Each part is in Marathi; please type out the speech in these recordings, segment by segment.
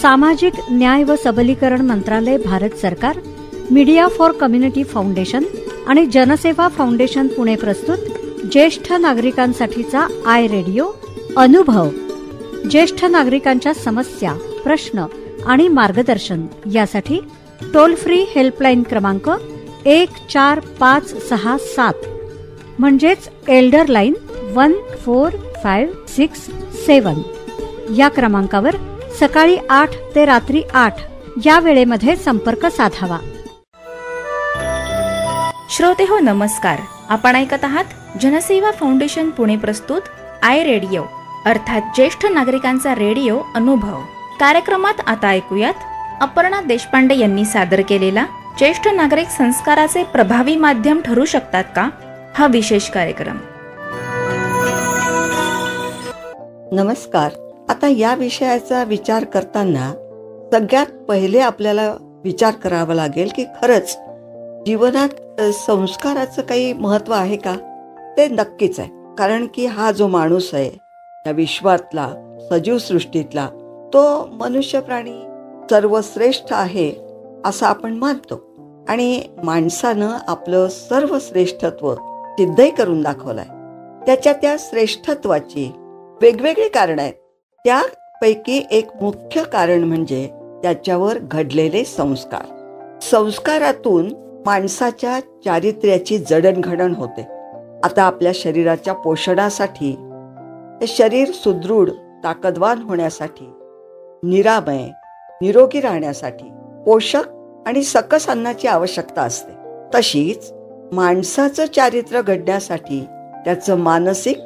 सामाजिक न्याय व सबलीकरण मंत्रालय भारत सरकार मीडिया फॉर कम्युनिटी फाउंडेशन आणि जनसेवा फाउंडेशन पुणे प्रस्तुत ज्येष्ठ नागरिकांसाठीचा आय रेडिओ अनुभव. ज्येष्ठ नागरिकांच्या समस्या प्रश्न आणि मार्गदर्शन यासाठी टोल फ्री हेल्पलाईन क्रमांक एक चार पाच सहा सात म्हणजेच elder line one four five six seven या क्रमांकावर सकाळी आठ ते रात्री आठ. या वेळेमध्ये संपर्क साधावा. श्रोते हो नमस्कार. आपण ऐकत आहात जनसेवा फाउंडेशन पुणे प्रस्तुत आय रेडिओ अर्थात ज्येष्ठ नागरिकांचा रेडिओ अनुभव. कार्यक्रमात आता ऐकूयात अपर्णा देशपांडे यांनी सादर केलेला ज्येष्ठ नागरिक संस्काराचे प्रभावी माध्यम ठरू शकतात का? हा विशेष कार्यक्रम. नमस्कार. आता या विषयाचा विचार करताना सगळ्यात पहिले आपल्याला विचार करावा लागेल की खरंच जीवनात संस्काराचं काही महत्त्व आहे का? ते नक्कीच आहे. कारण की हा जो माणूस आहे या विश्वातला सजीव सृष्टीतला तो मनुष्य प्राणी सर्वश्रेष्ठ आहे असं आपण मानतो. आणि माणसानं आपलं सर्वश्रेष्ठत्व सिद्धही करून दाखवलंय. त्याच्या त्या श्रेष्ठत्वाची वेगवेगळी कारणं आहेत. त्यापैकी एक मुख्य कारण म्हणजे त्याच्यावर घडलेले संस्कार. संस्कारातून माणसाच्या चारित्र्याची जडणघडण होते. आता आपल्या शरीराच्या पोषणासाठी ते शरीर सुदृढ ताकदवान होण्यासाठी निरामय निरोगी राहण्यासाठी पोषक आणि सकस अन्नाची आवश्यकता असते. तशीच माणसाचं चारित्र्य घडण्यासाठी त्याचं मानसिक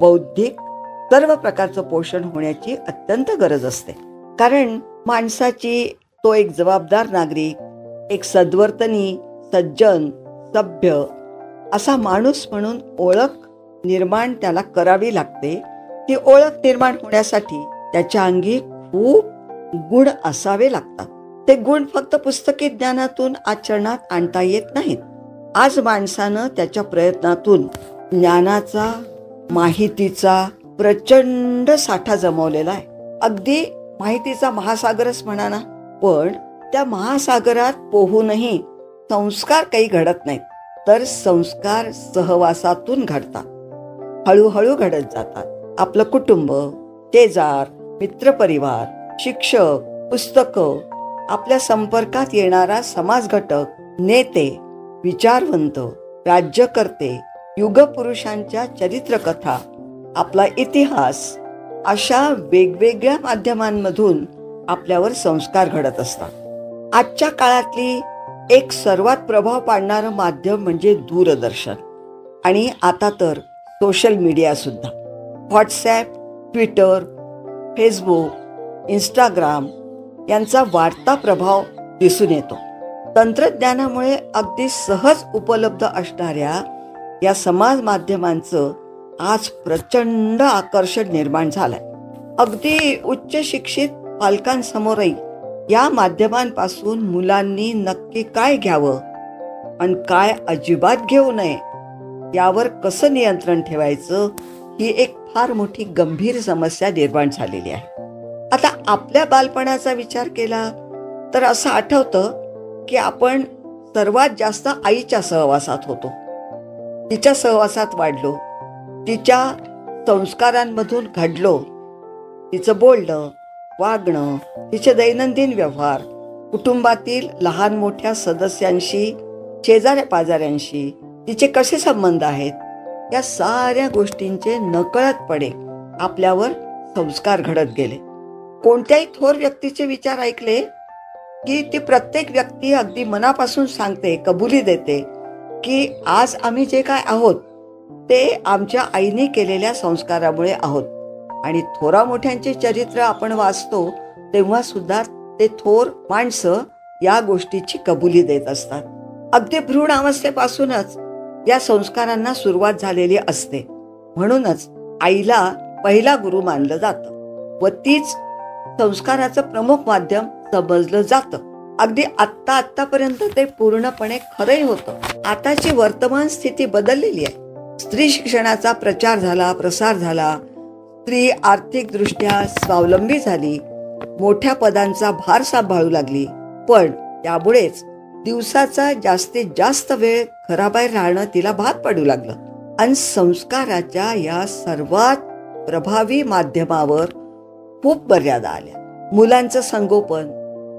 बौद्धिक सर्व प्रकारचं पोषण होण्याची अत्यंत गरज असते. कारण माणसाची तो एक जबाबदार नागरिक एक सद्वर्तनी सज्जन सभ्य असा माणूस म्हणून ओळख निर्माण त्याला करावी लागते. ती ओळख निर्माण होण्यासाठी त्याच्या अंगी खूप गुण असावे लागतात. ते गुण फक्त पुस्तकी ज्ञानातून आचरणात आणता येत नाहीत. आज माणसानं त्याच्या प्रयत्नातून ज्ञानाचा माहितीचा प्रचंड साठा जमवलेला आहे. अगदी माहितीचा महासागरच म्हणा ना. पण त्या महासागरात पोहूनही संस्कार काही घडत नाहीत. तर संस्कार सहवासातून घडतात. हळूहळू घडत जातात. आपलं कुटुंब शेजार मित्रपरिवार शिक्षक पुस्तकं आपल्या संपर्कात येणारा समाज घटक नेते विचारवंत राज्यकर्ते युगपुरुषांच्या चरित्रकथा आपला इतिहास अशा वेगवेगळ्या माध्यमांमधून आपल्यावर संस्कार घडत असतात. आजच्या काळातली एक सर्वात प्रभाव पाडणारं माध्यम म्हणजे दूरदर्शन. आणि आता तर सोशल मीडियासुद्धा व्हॉट्सॲप ट्विटर फेसबुक इंस्टाग्राम यांचा वाढता प्रभाव दिसून येतो. तंत्रज्ञानामुळे अगदी सहज उपलब्ध असणाऱ्या या समाज माध्यमांचं आज प्रचंड आकर्षण निर्माण झालंय. अगदी उच्च शिक्षित पालकांसमोरही या माध्यमांपासून मुलांनी नक्की काय घ्यावं आणि काय अजिबात घेऊ नये यावर कसं नियंत्रण ठेवायचं ही एक फार मोठी गंभीर समस्या निर्माण झालेली आहे. आता आपल्या बालपणाचा विचार केला तर असं आठवतं की आपण सर्वात जास्त आईच्या सहवासात होतो. तिच्या सहवासात वाढलो. तिच्या संस्कारांमधून घडलो. तिचं बोलणं वागणं तिचे दैनंदिन व्यवहार कुटुंबातील लहान मोठ्या सदस्यांशी शेजाऱ्या पाजाऱ्यांशी तिचे कसे संबंध आहेत या साऱ्या गोष्टींचे नकळतपणे आपल्यावर संस्कार घडत गेले. कोणत्याही थोर व्यक्तीचे विचार ऐकले की ती प्रत्येक व्यक्ती अगदी मनापासून सांगते कबुली देते की आज आम्ही जे काय आहोत ते आमच्या आईने केलेल्या संस्कारामुळे आहोत. आणि थोरा मोठ्यांचे चरित्र आपण वाचतो तेव्हा सुद्धा ते थोर माणसं या गोष्टीची कबुली देत असतात. अगदी भ्रूण अवस्थेपासूनच या संस्कारांना सुरुवात झालेली असते. म्हणूनच आईला पहिला गुरु मानलं जातं व तीच संस्काराचं प्रमुख माध्यम समजलं जातं. अगदी आत्ता आतापर्यंत ते पूर्णपणे खरंही होतं. आताची वर्तमान स्थिती बदललेली आहे. स्त्री शिक्षणाचा प्रचार झाला प्रसार झाला. स्त्री आर्थिकदृष्ट्या स्वावलंबी झाली. मोठ्या पदांचा भार सांभाळू लागली. पण त्यामुळेच दिवसाचा जास्तीत जास्त वेळ घराबाहेर राहणं तिला भाग पडू लागलं. आणि संस्काराच्या या सर्वात प्रभावी माध्यमावर खूप मर्यादा आल्या. मुलांचं संगोपन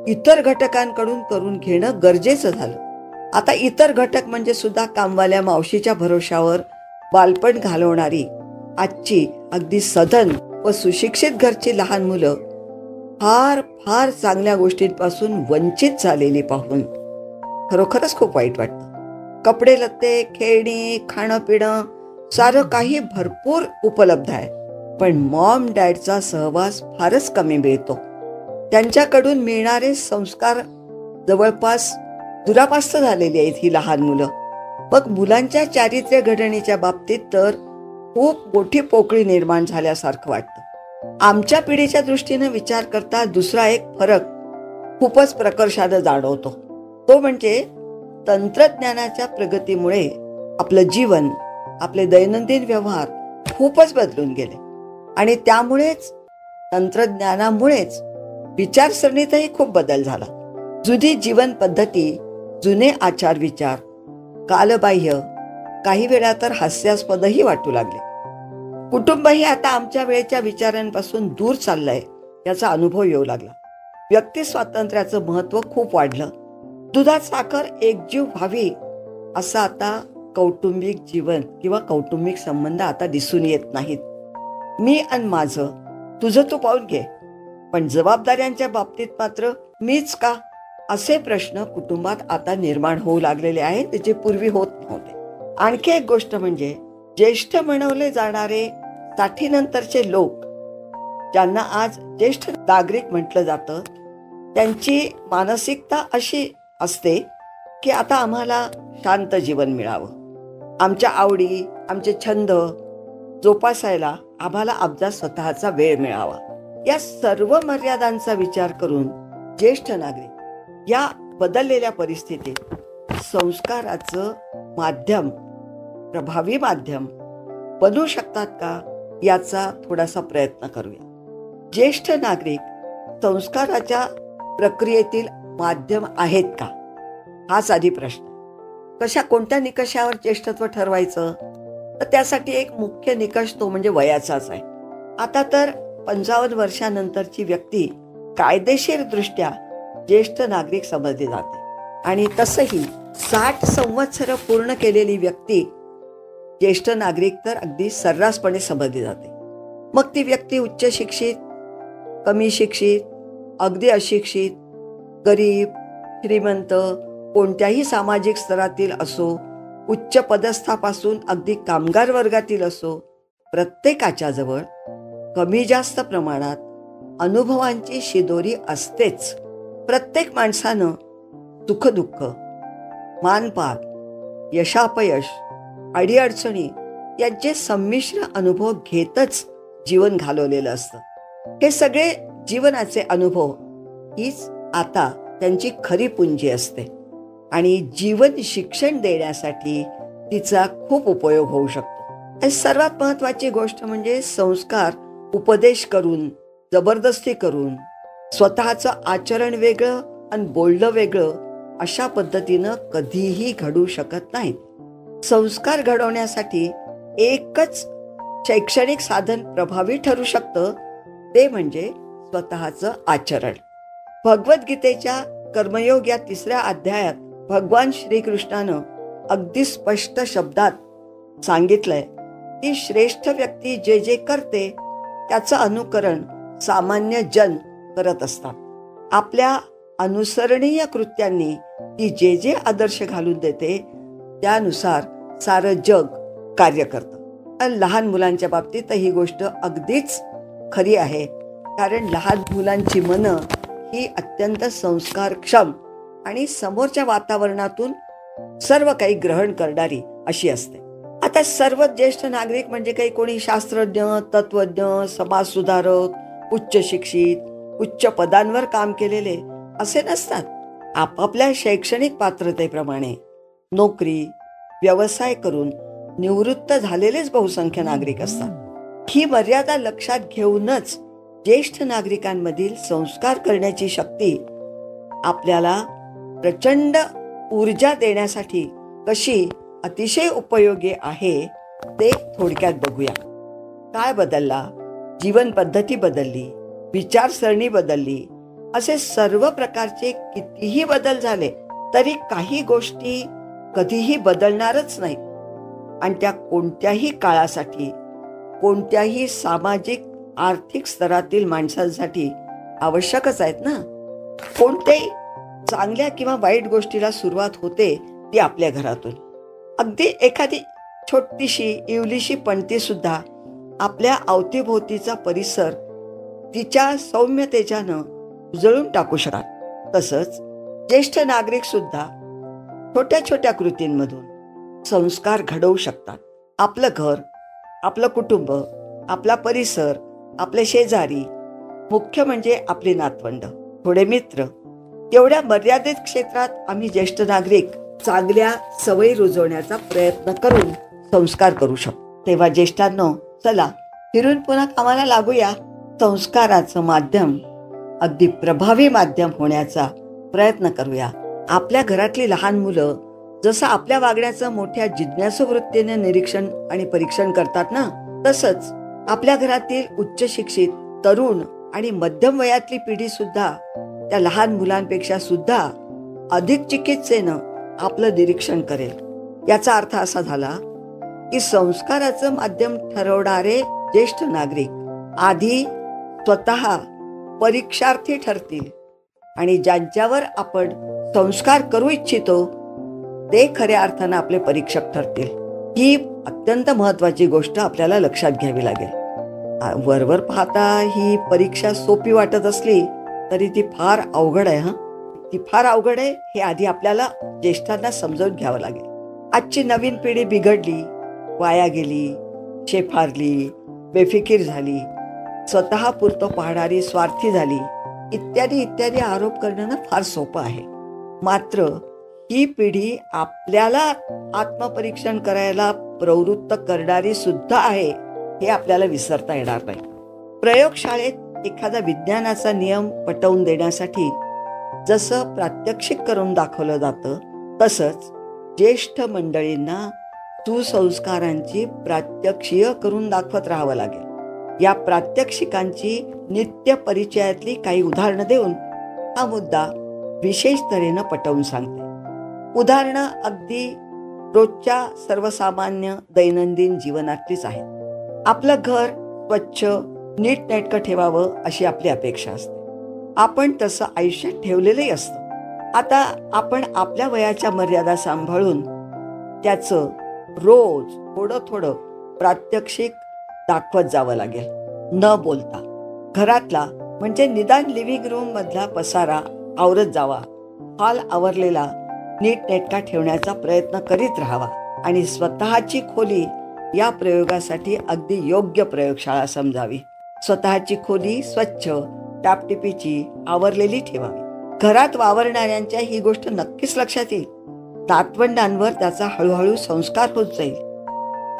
इतर घटकांकडून करून घेणं गरजेचं झालं. आता इतर घटक म्हणजे सुद्धा कामवाल्या मावशीच्या भरोशावर बालपण घालवणारी आजची अगदी सधन व सुशिक्षित घरची लहान मुलं फार फार चांगल्या गोष्टींपासून वंचित झालेली पाहून खरोखरच खूप वाईट वाटतं. कपडे लत्ते खेळणी खाणं पिणं सारं काही भरपूर उपलब्ध आहे. पण मॉम डॅडचा सहवास फारच कमी मिळतो. त्यांच्याकडून मिळणारे संस्कार जवळपास दुरापास्त झालेली आहेत ही लहान मुलं. मग मुलांच्या चारित्र्य घडणीच्या बाबतीत तर खूप मोठी पोकळी निर्माण झाल्यासारखं वाटतं. आमच्या पिढीच्या दृष्टीनं विचार करता दुसरा एक फरक खूपच प्रकर्षानं जाणवतो. तो म्हणजे तंत्रज्ञानाच्या प्रगतीमुळे आपलं जीवन आपले दैनंदिन व्यवहार खूपच बदलून गेले. आणि त्यामुळेच तंत्रज्ञानामुळेच विचारसरणीतही खूप बदल झाला. जुनी जीवन पद्धती जुने आचार विचार कालबाह्य. काही वेळा तर हास्यास्पदही वाटू लागले. कुटुंबही आता आमच्या वेळेच्या विचारांपासून दूर चाललंय याचा अनुभव येऊ लागला. व्यक्ती स्वातंत्र्याचं महत्त्व खूप वाढलं. दुधात साखर एकजीव व्हावी असं आता कौटुंबिक जीवन किंवा कौटुंबिक संबंध आता दिसून येत नाहीत. मी आणि माझं तुझं तू पाहून घे. पण जबाबदाऱ्यांच्या बाबतीत मात्र मीच का? असे प्रश्न कुटुंबात आता निर्माण होऊ लागलेले आहेत जे पूर्वी होत नव्हते. आणखी एक गोष्ट म्हणजे ज्येष्ठ म्हणवले जाणारे साठीनंतरचे लोक ज्यांना आज ज्येष्ठ नागरिक म्हटलं जातं त्यांची मानसिकता अशी असते की आता आम्हाला शांत जीवन मिळावं. आमच्या आवडी आमचे छंद जोपासायला आम्हाला आमचा स्वतःचा वेळ मिळावा. या सर्व मर्यादांचा विचार करून ज्येष्ठ नागरिक या बदललेल्या परिस्थितीत संस्काराचं माध्यम प्रभावी माध्यम बनू शकतात का याचा थोडासा प्रयत्न करूया. ज्येष्ठ नागरिक संस्काराच्या प्रक्रियेतील माध्यम आहेत का? हाच आधी प्रश्न. कशा कोणत्या निकषावर ज्येष्ठत्व ठरवायचं? तर त्यासाठी एक मुख्य निकष तो म्हणजे वयाचाच आहे. आता तर पंचावन्न वर्षानंतरची व्यक्ती कायदेशीरदृष्ट्या ज्येष्ठ नागरिक समजली जाते. आणि तसंही साठ संवत्सर पूर्ण केलेली व्यक्ती ज्येष्ठ नागरिक तर अगदी सर्रासपणे समजली जाते. मग ती व्यक्ती उच्च शिक्षित कमी शिक्षित अगदी अशिक्षित गरीब श्रीमंत कोणत्याही सामाजिक स्तरातील असो उच्च पदस्थापासून अगदी कामगार वर्गातील असो प्रत्येकाच्या जवळ कमी जास्त प्रमाणात अनुभवांची शिदोरी असतेच. प्रत्येक माणसानं सुखदुःख मानपान यशापयश अडीअडचणी यांचे संमिश्र अनुभव घेतच जीवन घालवलेलं असतं. हे सगळे जीवनाचे अनुभव हीच आता त्यांची खरी पुंजी असते आणि जीवन शिक्षण देण्यासाठी तिचा खूप उपयोग होऊ शकतो. आणि सर्वात महत्वाची गोष्ट म्हणजे संस्कार उपदेश करून जबरदस्ती करून स्वतःचं आचरण वेगळं आणि बोलणं वेगळं अशा पद्धतीनं कधीही घडू शकत नाहीत. संस्कार घडवण्यासाठी एकच शैक्षणिक साधन प्रभावी ठरू शकतं ते म्हणजे स्वतःचं आचरण. भगवद्गीतेच्या कर्मयोग या तिसऱ्या अध्यायात भगवान श्रीकृष्णानं अगदी स्पष्ट शब्दात सांगितलंय की श्रेष्ठ व्यक्ती जे जे करते त्याचं अनुकरण सामान्य जन करत असतात. आपल्या अनुसरणीय कृत्यांनी ती जे जे आदर्श घालून देते त्यानुसार सारं जग कार्य करतं. लहान मुलांच्या बाबतीत ही गोष्ट अगदीच खरी आहे. कारण लहान मुलांची मनं ही अत्यंत संस्कारक्षम आणि समोरच्या वातावरणातून सर्व काही ग्रहण करणारी अशी असते. आता सर्व ज्येष्ठ नागरिक म्हणजे काही कोणी शास्त्रज्ञ तत्वज्ञ समाजसुधारक उच्च शिक्षित उच्च पदांवर काम केलेले असे नसतात. आपापल्या शैक्षणिक पात्रतेप्रमाणे नोकरी व्यवसाय करून निवृत्त झालेलेच बहुसंख्य नागरिक असतात. ही मर्यादा लक्षात घेऊनच ज्येष्ठ नागरिकांमधील संस्कार करण्याची शक्ती आपल्याला प्रचंड ऊर्जा देण्यासाठी कशी अतिशय उपयोगी आहे ते थोडक्यात बघूया. काय बदलला? जीवन पद्धती बदलली. विचारसरणी बदलली. असे सर्व प्रकारचे कितीही बदल झाले तरी काही गोष्टी कधीही बदलणारच नाही आणि त्या कोणत्याही काळासाठी कोणत्याही सामाजिक आर्थिक स्तरातील माणसांसाठी आवश्यकच आहेत ना? कोणत्याही चांगल्या किंवा वाईट गोष्टीला सुरुवात होते ती आपल्या घरातून. अगदी एखादी छोटीशी इवलीशी पणतीसुद्धा आपल्या अवतीभोवतीचा परिसर तिच्या सौम्यतेच्यानं उजळून टाकू शकतात तसंच ज्येष्ठ नागरिक सुद्धा छोट्या छोट्या कृतींमधून संस्कार घडवू शकतात. आपलं घर आपलं कुटुंब आपला परिसर आपले शेजारी मुख्य म्हणजे आपले नातवंड थोडे मित्र. तेवढ्या मर्यादित क्षेत्रात आम्ही ज्येष्ठ नागरिक चांगल्या सवयी रुजवण्याचा प्रयत्न करून संस्कार करू शकतो. तेव्हा ज्येष्ठांनो चला फिरून पुन्हा कामाला लागूया. संस्काराचं माध्यम अगदी प्रभावी माध्यम होण्याचा प्रयत्न करूया. आपल्या घरातली लहान मुलं जसं आपल्या वागण्याचं मोठ्या जिज्ञासू वृत्तीने निरीक्षण आणि परीक्षण करतात ना तसंच आपल्या घरातील उच्च शिक्षित तरुण आणि मध्यम वयातली पिढी सुद्धा त्या लहान मुलांपेक्षा सुद्धा अधिक चिकित्सेनं आपलं निरीक्षण करेल. याचा अर्थ असा झाला की संस्काराचं माध्यम ठरवणारे ज्येष्ठ नागरिक आधी स्वतः परीक्षार्थी ठरतील. आणि ज्यांच्यावर आपण संस्कार करू इच्छितो ते खऱ्या अर्थानं आपले परीक्षक ठरतील. ही अत्यंत महत्वाची गोष्ट आपल्याला लक्षात घ्यावी लागेल. वरवर पाहता ही परीक्षा सोपी वाटत असली तरी ती फार अवघड आहे हा? ती फार अवघड आहे हे आधी आपल्याला ज्येष्ठांना समजावून घ्यावं लागेल. आजची नवीन पिढी बिघडली वाया गेली शेफारली बेफिकीर झाली. स्वतःपुरतं पाहणारी स्वार्थी झाली. इत्यादी इत्यादी आरोप करणं फार सोपं आहे. मात्र ही पिढी आपल्याला आत्मपरीक्षण करायला प्रवृत्त करणारी सुद्धा आहे हे आपल्याला विसरता येणार नाही. प्रयोगशाळेत एखादा विज्ञानाचा नियम पटवून देण्यासाठी जसं प्रात्यक्षिक करून दाखवलं जातं तसंच ज्येष्ठ मंडळींना सुसंस्कारांची प्रात्यक्षीय करून दाखवत राहावं लागेल. या प्रात्यक्षिकांची नित्य परिचयातली काही उदाहरणं देऊन हा मुद्दा विशेष तऱ्हेनं पटवून सांगते. उदाहरणं अगदी रोजच्या सर्वसामान्य दैनंदिन जीवनातलीच आहेत. आपलं घर स्वच्छ नीटनेटकं ठेवावं अशी आपली अपेक्षा असते. आपण तसं आयुष्यात ठेवलेलंही असतं. आता आपण आपल्या वयाच्या मर्यादा सांभाळून त्याचं रोज थोडं थोडं प्रात्यक्षिक दाखवत जावं लागेल. न बोलता. घरातला म्हणजे निदान लिव्हिंग रूम मधला पसारा आवरत जावा. हॉल आवरलेला नीट नेटका ठेवण्याचा प्रयत्न करीत राहावा. आणि स्वतःची खोली या प्रयोगासाठी अगदी योग्य प्रयोगशाळा समजावी. स्वतःची खोली स्वच्छ टापटिपीची आवरलेली ठेवावी. घरात वावरणाऱ्यांच्या ही गोष्ट नक्कीच लक्षात येईल. तातवंडांवर त्याचा हळूहळू संस्कार होत जाईल.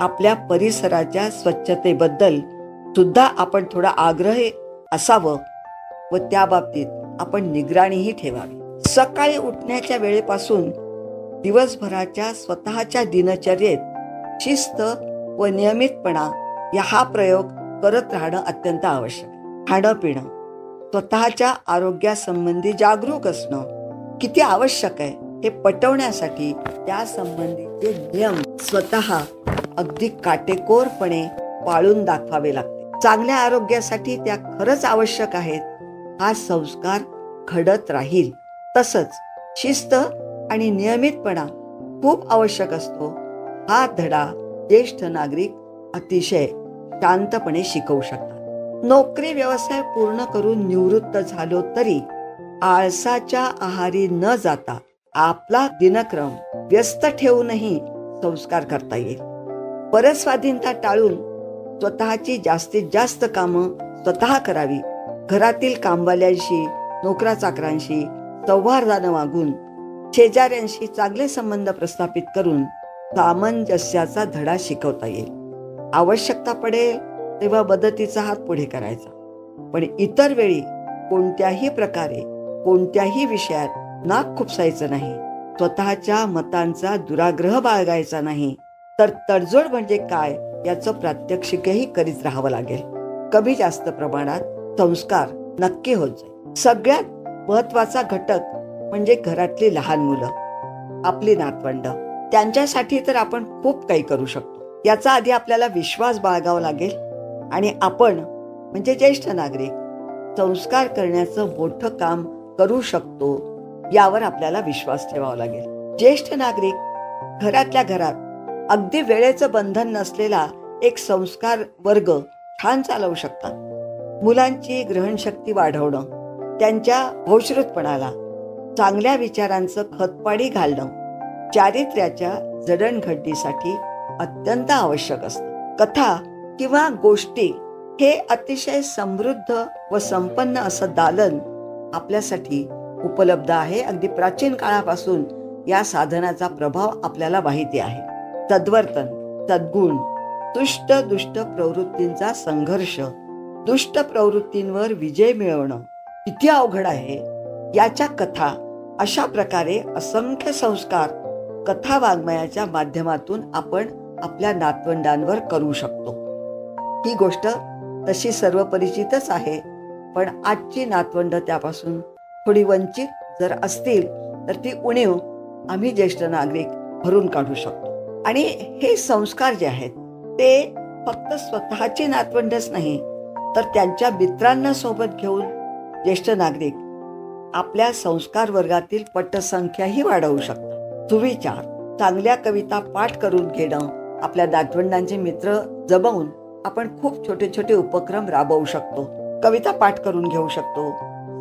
आपल्या परिसराच्या स्वच्छतेबद्दल सुद्धा आपण थोडा आग्रह असावं व त्या बाबतीत आपण निगराणीही ठेवावी. सकाळी उठण्याच्या वेळेपासून दिवसभराच्या स्वतःच्या दिनचर्येत शिस्त व नियमितपणा या हा प्रयोग करत राहणं अत्यंत आवश्यक. खाणं पिणं स्वतःच्या आरोग्यासंबंधी जागरूक असणं किती आवश्यक आहे हे पटवण्यासाठी त्यासंबंधीचे नियम स्वतः अगदी काटेकोरपणे पाळून दाखवावे लागते. चांगल्या आरोग्यासाठी त्या खरंच आवश्यक आहेत. हा संस्कार घडत राहील. तसंच शिस्त आणि नियमितपणा खूप आवश्यक असतो. हा धडा ज्येष्ठ नागरिक अतिशय शांतपणे शिकवू शकतात. नोकरी व्यवसाय पूर्ण करून निवृत्त झालो तरी आळसाच्या आहारी न जाता आपला दिनक्रम व्यस्त ठेवूनही संस्कार करता येईल. परस्वाधीनता टाळून स्वतःची जास्तीत जास्त कामं स्वतः करावी. घरातील कामवाल्यांशी नोकरा चाकरांशी सौहार्दानं वागून शेजाऱ्यांशी चांगले संबंध प्रस्थापित करून सामंजस्याचा धडा शिकवता येईल. आवश्यकता पडेल तेव्हा मदतीचा हात पुढे करायचा. पण इतर वेळी कोणत्याही प्रकारे कोणत्याही विषयात नाक खुपसायचं नाही. स्वतःच्या मतांचा दुराग्रह बाळगायचा नाही. तर तडजोड म्हणजे काय याचं प्रात्यक्षिकही करीत राहावं लागेल. कमी जास्त प्रमाणात संस्कार नक्की होत जाईल. सगळ्यात महत्त्वाचा घटक म्हणजे घरातली लहान मुलं आपली नातवंड. त्यांच्यासाठी तर आपण खूप काही करू शकतो. याचा आधी आपल्याला विश्वास बाळगावा लागेल आणि आपण म्हणजे ज्येष्ठ नागरिक संस्कार करण्याचं मोठं काम करू शकतो यावर आपल्याला विश्वास ठेवावा लागेल. ज्येष्ठ नागरिक घरातल्या घरात अगदी वेळेचं बंधन नसलेला एक संस्कार वर्ग छान चालवू शकतात. मुलांची ग्रहणशक्ती वाढवणं त्यांच्या भौश्रुतपणाला चांगल्या विचारांचं खतपाडी घालणं चारित्र्याच्या जडणघडणीसाठी अत्यंत आवश्यक असतं. कथा किंवा गोष्टी हे अतिशय समृद्ध व संपन्न असं दालन आपल्यासाठी उपलब्ध आहे. अगदी प्राचीन काळापासून या साधनाचा प्रभाव आपल्याला माहिती आहे. तद्वर्तन सद्गुण दुष्ट दुष्ट प्रवृत्तींचा संघर्ष दुष्ट प्रवृत्तींवर विजय मिळवणं किती अवघड आहे? याच्या कथा अशा प्रकारे असंख्य संस्कार कथा वाङ्मयाच्या माध्यमातून आपण आपल्या नातवंडांवर करू शकतो. ही गोष्ट तशी सर्व परिचितच आहे पण आजची नातवंड त्यापासून थोडी वंचित जर असतील तर ती उणीव आम्ही ज्येष्ठ नागरिक भरून काढू शकतो. आणि हे संस्कार जे आहेत ते फक्त स्वतःची नातवंडच नाही तर त्यांच्या मित्रांना सोबत घेऊन ज्येष्ठ नागरिक आपल्या संस्कार वर्गातील पटसंख्याही वाढवू शकतात. सुविचार चांगल्या कविता पाठ करून घेणं आपल्या नातवंडांचे मित्र जमवून आपण खूप छोटे छोटे उपक्रम राबवू शकतो कविता पाठ करून घेऊ शकतो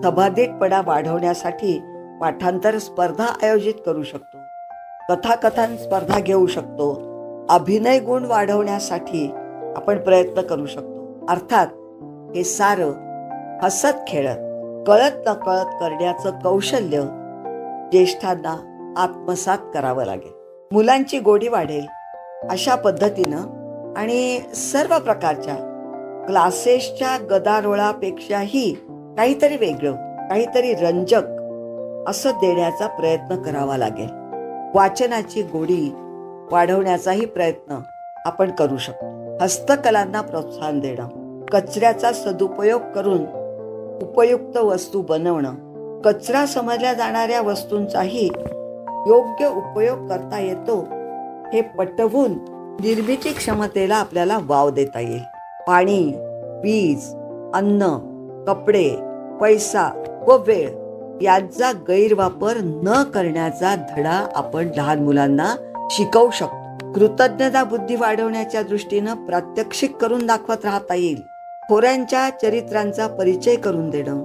सभादितपणा वाढवण्यासाठी पाठांतर स्पर्धा आयोजित करू शकतो. कथाकथन स्पर्धा घेऊ शकतो. अभिनय गुण वाढवण्यासाठी आपण प्रयत्न करू शकतो. अर्थात हे सारं हसत खेळत कळत न कळत करण्याचं कौशल्य ज्येष्ठांना आत्मसात करावं लागेल. मुलांची गोडी वाढेल अशा पद्धतीनं आणि सर्व प्रकारच्या क्लासेसच्या गदारोळापेक्षाही काहीतरी वेगळं काहीतरी रंजक असं देण्याचा प्रयत्न करावा लागेल. वाचनाची गोडी वाढवण्याचाही प्रयत्न आपण करू शकतो. हस्तकलांना प्रोत्साहन देणं कचऱ्याचा सदुपयोग करून उपयुक्त वस्तू बनवणं कचरा समजल्या जाणाऱ्या वस्तूंचाही योग्य उपयोग करता येतो हे पटवून निर्मिती क्षमतेला आपल्याला वाव देता येईल. पाणी वीज अन्न कपडे पैसा व वेळ यांचा गैरवापर न करण्याचा धडा आपण लहान मुलांना शिकवू शकतो. कृतज्ञता बुद्धी वाढवण्याच्या दृष्टीनं प्रात्यक्षिक करून दाखवत राहता येईल. खोऱ्यांच्या चरित्रांचा परिचय करून देणं.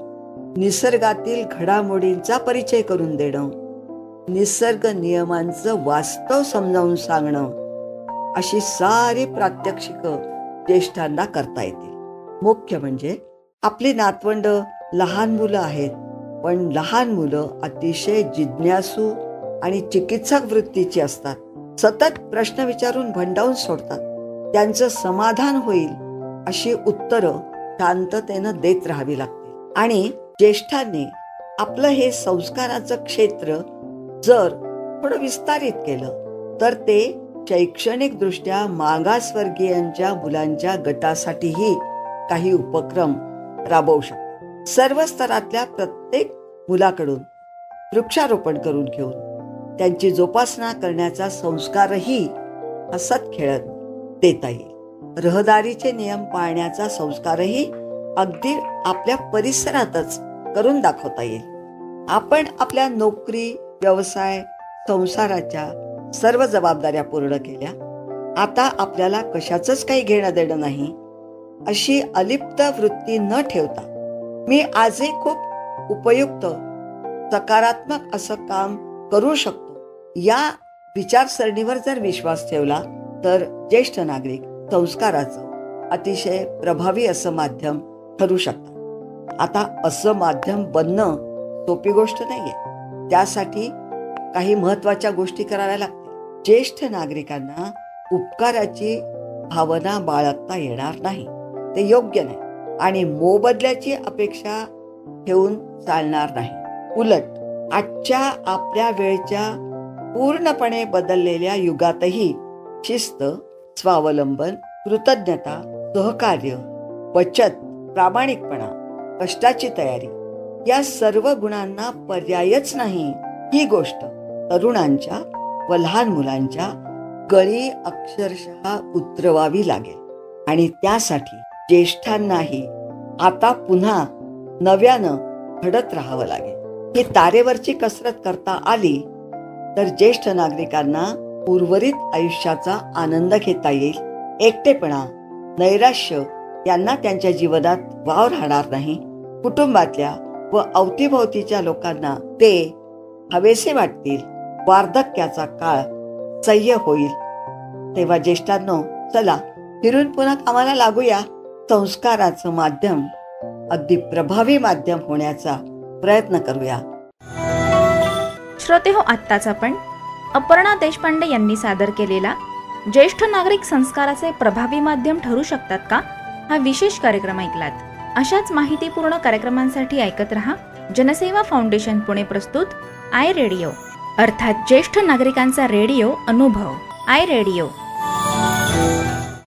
निसर्गातील घडामोडींचा परिचय करून देणं. निसर्ग नियमांचं वास्तव समजावून सांगणं. अशी सारी प्रात्यक्षिक ज्येष्ठांना करता येतील. मुख्य म्हणजे आपली नातवंड लहान मुलं आहेत. पण लहान मुलं अतिशय जिज्ञासू आणि चिकित्सक वृत्तीची असतात. सतत प्रश्न विचारून भंडावून सोडतात. त्यांचं समाधान होईल अशी उत्तरं शांततेनं देत राहावी लागतील आणि ज्येष्ठांनी आपलं हे संस्काराचं क्षेत्र जर थोडं विस्तारित केलं तर ते शैक्षणिक दृष्ट्या मागासवर्गीयांच्या मुलांच्या गटासाठीही काही उपक्रम राबवू शकतो सर्व स्तरातल्या प्रत्येक मुलाकडून वृक्षारोपण करून घेऊन त्यांची जोपासना करण्याचा संस्कारही हसत खेळत देता येईल. रहदारीचे नियम पाळण्याचा संस्कारही अगदी आपल्या परिसरातच करून दाखवता येईल. आपण आपल्या नोकरी व्यवसाय संसाराच्या सर्व जबाबदाऱ्या पूर्ण केल्या. आता आपल्याला कशाच काही घेणं देणं नाही. अशी अलिप्त वृत्ती न ठेवता मी आजही खूप उपयुक्त सकारात्मक असं काम करू शकतो. या विचारसरणीवर जर विश्वास ठेवला तर ज्येष्ठ नागरिक संस्काराचं अतिशय प्रभावी असं माध्यम ठरू शकतात. आता असं माध्यम बनणं सोपी गोष्ट नाही आहे त्यासाठी काही महत्त्वाच्या गोष्टी कराव्या लागतील. ज्येष्ठ नागरिकांना उपकाराची भावना बाळगता येणार नाही. ते योग्य नाही. आणि मोबदल्याची अपेक्षा ठेवून चालणार नाही. उलट आजच्या आपल्या वेळच्या पूर्णपणे बदललेल्या युगातही शिस्त स्वावलंबन कृतज्ञता सहकार्य बचत प्रामाणिकपणा कष्टाची तयारी या सर्व गुणांना पर्यायच नाही ही गोष्ट तरुणांच्या व लहान मुलांच्या गळी अक्षरशः उतरवावी लागेल. आणि त्यासाठी ज्येष्ठांनाही आता पुन्हा नव्यानं घडत राहावं लागेल. ही तारेवरची कसरत करता आली तर ज्येष्ठ नागरिकांना उर्वरित आयुष्याचा आनंद घेता येईल. एकटेपणा नैराश्य यांना त्यांच्या जीवनात वाव राहणार नाही. कुटुंबातल्या व अवतीभोवतीच्या लोकांना ते हवेसे वाटतील. वार्धक्याचा काळ सह्य होईल. तेव्हा ज्येष्ठांनो चला फिरून पुन्हा कामाला लागूया. संस्काराचं माध्यम अगदी प्रभावी माध्यम होण्याचा प्रयत्न करूया. श्रोते हो आत्ताच आपण अपर्णा देशपांडे यांनी सादर केलेला ज्येष्ठ नागरिक संस्काराचे प्रभावी माध्यम ठरू शकतात का? हा विशेष कार्यक्रम ऐकलात. अशाच माहितीपूर्ण कार्यक्रमांसाठी ऐकत रहा जनसेवा फाउंडेशन पुणे प्रस्तुत आय रेडिओ. अर्थात ज्येष्ठ नागरिकांचा रेडिओ अनुभव. I radio.